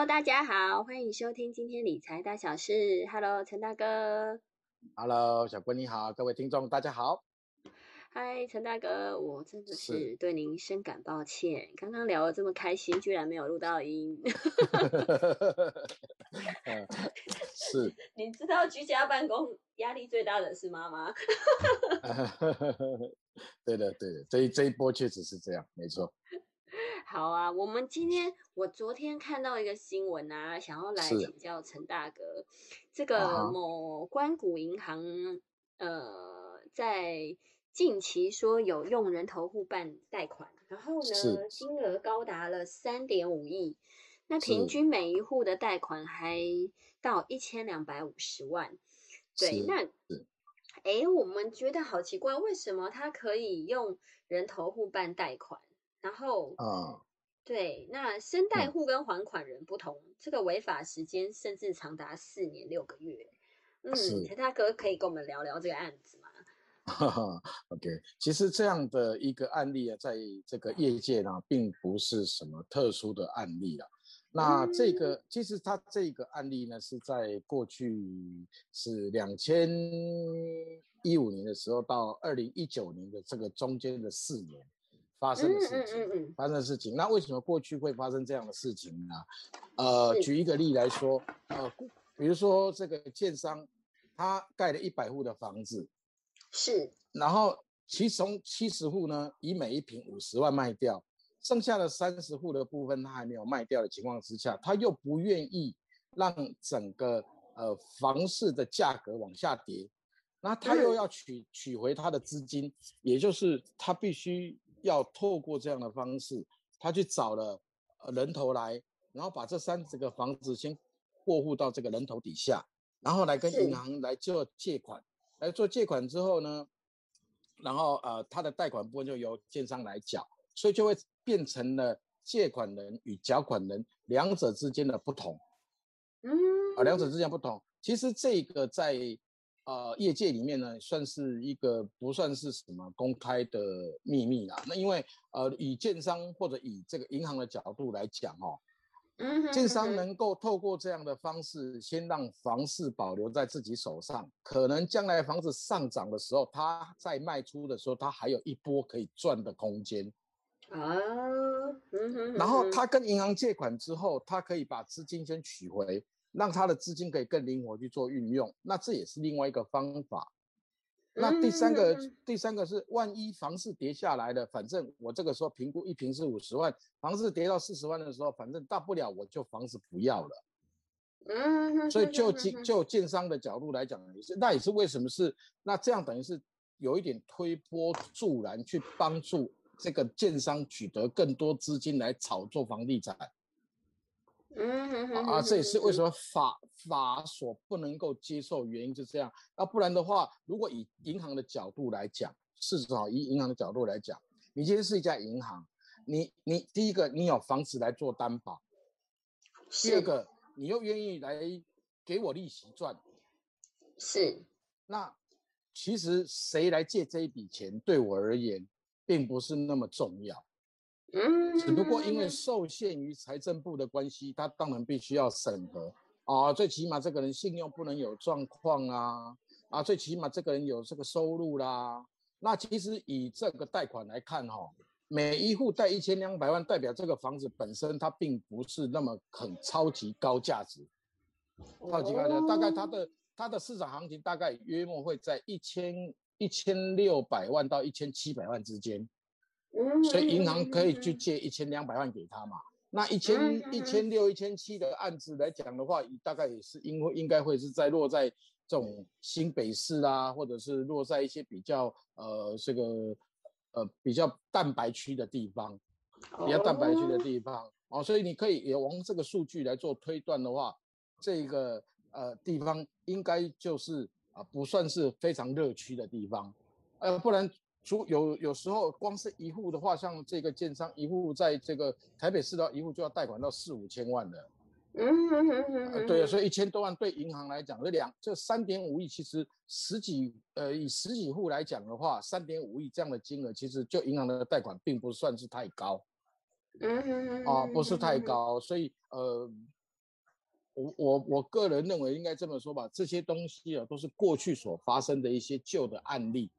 Hello，大家好，欢迎收听今天理财大小事。Hello，陈大哥。Hello，小郭你好，各位听众大家好。嗨，陈大哥，我真的是对您深感抱歉，刚刚聊的这么开心，居然没有录到音。是。你知道居家办公压力最大的是妈妈。对的，对的，这这一波确实是这样，没错。好啊，我们今天我昨天看到一个新闻啊，想要来请教陈大哥，这个某关谷银行呃，在近期说有用人头户办贷款，然后呢金额高达了三点五亿，那平均每一户的贷款还到一千两百五十万，对，那哎，我们觉得好奇怪，为什么他可以用人头户办贷款？然后，啊，对，那生贷户跟还款人不同，这个违法时间甚至长达四年六个月。嗯，陈大哥可以跟我们聊聊这个案子吗哈哈？OK，其实这样的一个案例啊，在这个业界呢，并不是什么特殊的案例啊。那这个其实它这个案例呢，是在过去是两千一五年的时候到二零一九年的这个中间的四年。发生的事情，发生的事情。那为什么过去会发生这样的事情呢？呃，举一个例来说，呃，比如说这个建商，他盖了一百户的房子，是，然后其中七十户呢，以每一平五十万卖掉，剩下的三十户的部分他还没有卖掉的情况之下，他又不愿意让整个呃房市的价格往下跌，那他又要取取回他的资金，也就是他必须。要透过这样的方式，他去找了人头来，然后把这三十个房子先过户到这个人头底下，然后来跟银行来做借款，来做借款之后呢，然后呃他的贷款部分就由建商来缴，所以就会变成了借款人与缴款人两者之间的不同。嗯，啊两者之间不同，其实这个在。呃，业界里面呢，算是一个不算是什么公开的秘密啦。那因为呃，以建商或者以这个银行的角度来讲，哦，嗯，建商能够透过这样的方式，先让房市保留在自己手上，可能将来房子上涨的时候，他在卖出的时候，他还有一波可以赚的空间啊。嗯哼，然后他跟银行借款之后，他可以把资金先取回。让他的资金可以更灵活去做运用，那这也是另外一个方法。那第三个，第三个是万一房市跌下来了，反正我这个时候评估一平是五十万，房市跌到四十万的时候，反正大不了我就房子不要了。嗯，所以就建就建商的角度来讲，也是那也是为什么是那这样等于是有一点推波助澜，去帮助这个建商取得更多资金来炒作房地产。嗯啊，这也是为什么法法所不能够接受原因，就这样。要不然的话，如果以银行的角度来讲，事实上以银行的角度来讲，你今天是一家银行，你你第一个你有房子来做担保，第二个你又愿意来给我利息赚，是。那其实谁来借这一笔钱，对我而言并不是那么重要。嗯，只不过因为受限于财政部的关系，他当然必须要审核啊。最起码这个人信用不能有状况啊，啊，最起码这个人有这个收入啦。那其实以这个贷款来看哈，每一户贷一千两百万，代表这个房子本身它并不是那么很超级高价值，超级高价，大概它的它的市场行情大概约莫会在一千一千六百万到一千七百万之间。所以银行可以去借一千两百万给他嘛？那一千一千六、一千七的案子来讲的话，大概也是因为应该会是在落在这种新北市啊，或者是落在一些比较呃这个呃比较蛋白区的地方，比较蛋白区的地方哦。所以你可以也往这个数据来做推断的话，这个呃地方应该就是啊不算是非常热区的地方，呃不然。出有有时候光是一户的话，像这个建商一户在这个台北市的一户就要贷款到四五千万的，嗯，对所以一千多万对银行来讲，这两这三点五亿，其实十几呃以十几户来讲的话，三点五亿这样的金额，其实就银行的贷款并不算是太高，嗯，啊不是太高，所以呃我我我个人认为应该这么说吧，这些东西啊都是过去所发生的一些旧的案例，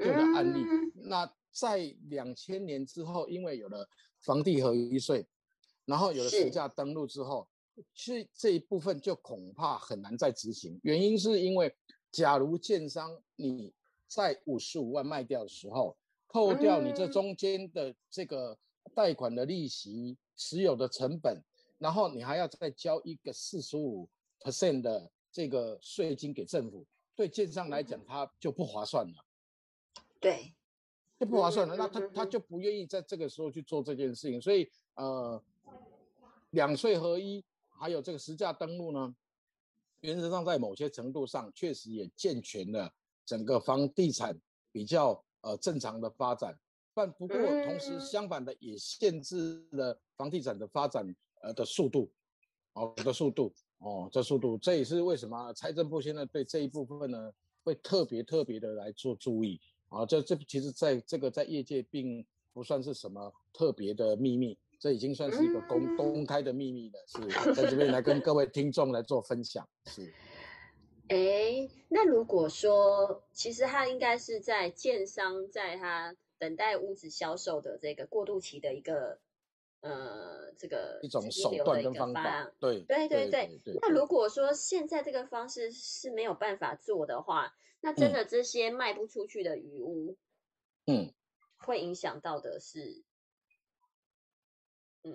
旧的案例。那在两千年之后，因为有了房地合一税，然后有了实价登录之后，是这一部分就恐怕很难再执行。原因是因为，假如建商你在五十五万卖掉的时候，扣掉你这中间的这个贷款的利息、持有的成本。然后你还要再交一个四十五 percent 的这个税金给政府，对建商来讲，它就不划算了。对，就不划算了。那他他就不愿意在这个时候去做这件事情。所以呃，两税合一，还有这个实价登录呢，原则上在某些程度上确实也健全了整个房地产比较呃正常的发展。但不过同时相反的也限制了房地产的发展。呃的速度，哦的速度，哦这速度，这也是为什么财政部现在对这一部分呢，会特别特别的来做注意，啊这这其实在这个在业界并不算是什么特别的秘密，这已经算是一个公公开的秘密了，是在这边来跟各位听众来做分享，是。哎，那如果说，其实他应该是在建商在他等待屋子销售的这个过渡期的一个。呃，这个一种手段跟方法，对对对对。那如果说现在这个方式是没有办法做的话，那真的这些卖不出去的余屋，嗯，会影响到的是，嗯，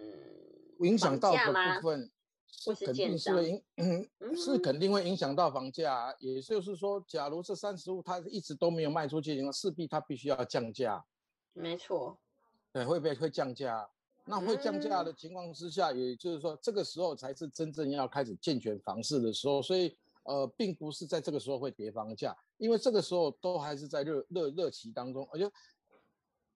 影响到的部分是肯定是会影，嗯，是肯定会影响到房价。也就是说，假如这三十户它一直都没有卖出去，情况势必它必须要降价。没错。对，会不会会降价？那会降价的情况之下，也就是说，这个时候才是真正要开始健全房市的时候，所以呃，并不是在这个时候会跌房价，因为这个时候都还是在热热热期当中，而且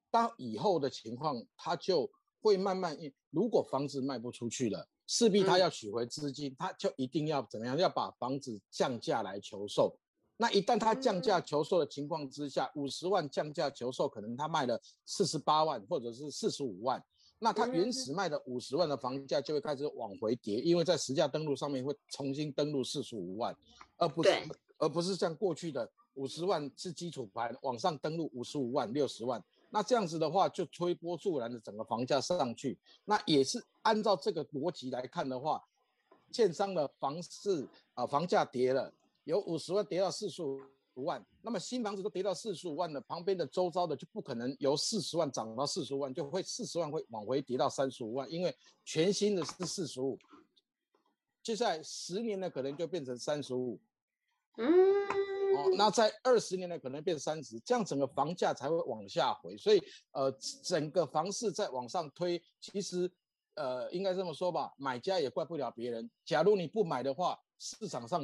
当以后的情况，它就会慢慢，如果房子卖不出去了，势必他要取回资金，他就一定要怎么样，要把房子降价来求售。那一旦他降价求售的情况之下，五十万降价求售，可能他卖了四十八万或者是四十五万。那它原始卖的五十万的房价就会开始往回跌，因为在实价登录上面会重新登录四十五万，而不是而不是像过去的五十万是基础盘，往上登录五十五万、六十万。那这样子的话，就推波助澜的整个房价上去。那也是按照这个逻辑来看的话，券商的房市啊，房价跌了，由五十万跌到四十五。五万，那么新房子都跌到四十五万了，旁边的周遭的就不可能由四十万涨到四十五万，就会四十万会往回跌到三十五万，因为全新的是四十五，接下来十年呢可能就变成三十五，嗯，哦，那在二十年呢可能变三十，这样整个房价才会往下回，所以呃，整个房市在往上推，其实呃，应该这么说吧，买家也怪不了别人，假如你不买的话，市场上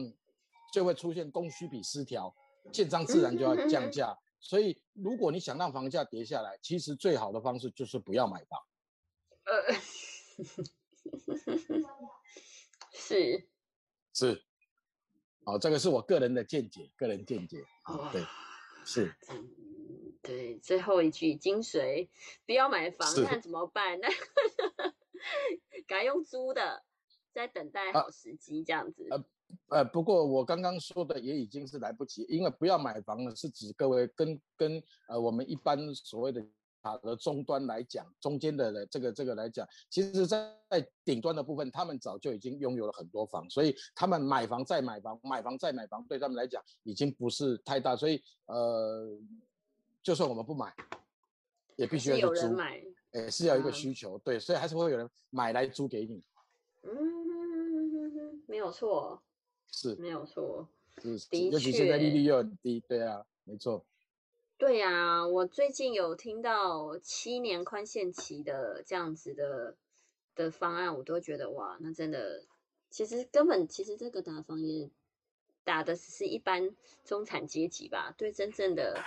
就会出现供需比失调。建商自然就要降价，所以如果你想让房价跌下来，其实最好的方式就是不要买房。呃，是是，好，这个是我个人的见解，个人见解。啊，对，是，嗯，对，最后一句精髓，不要买房，那怎么办？那 改用租的，在等待好时机，这样子。呃，不过我刚刚说的也已经是来不及，因为不要买房呢，是指各位跟跟呃我们一般所谓的卡的终端来讲，中间的这个这个来讲，其实在在顶端的部分，他们早就已经拥有了很多房，所以他们买房再买房，买房再买房，对他们来讲已经不是太大，所以呃，就算我们不买，也必须要有人买，也，是要一个需求，对，所以还是会有人买来租给你，嗯，没有错。是没有错，是的尤其现在利率又很低，对啊，没错。对啊，我最近有听到七年宽限期的这样子的的方案，我都觉得哇，那真的，其实根本其实这个打房也打的只是一般中产阶级吧，对真正的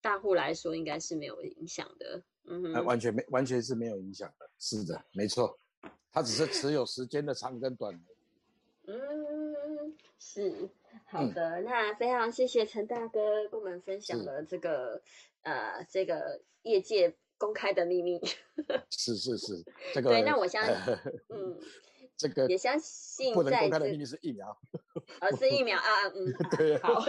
大户来说应该是没有影响的。嗯哼，完全没，完全是没有影响的。是的，没错，它只是持有时间的长跟短。嗯，是好的。那非常谢谢陈大哥跟我们分享了这个呃这个业界公开的秘密。是是是，这个对。那我相信，嗯，这个也相信不能公开的秘密是疫苗，呃，是疫苗啊，嗯，对，好，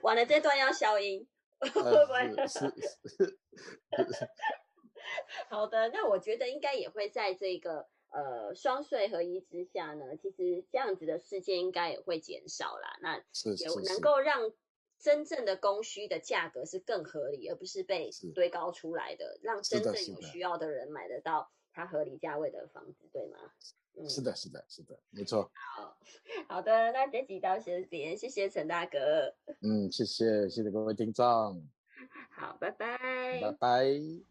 完了这段要消音，是是，好的，那我觉得应该也会在这个呃双税合一之下呢，其实这样子的事件应该也会减少啦，那也能够让。真正的供需的价格是更合理，而不是被堆高出来的，让真正有需要的人买得到它合理价位的房子，对吗？嗯，是的，是的，是的，没错。好 好的，那这集到这边，谢谢陈大哥。嗯，谢谢，谢谢各位听众。好，拜拜，拜拜。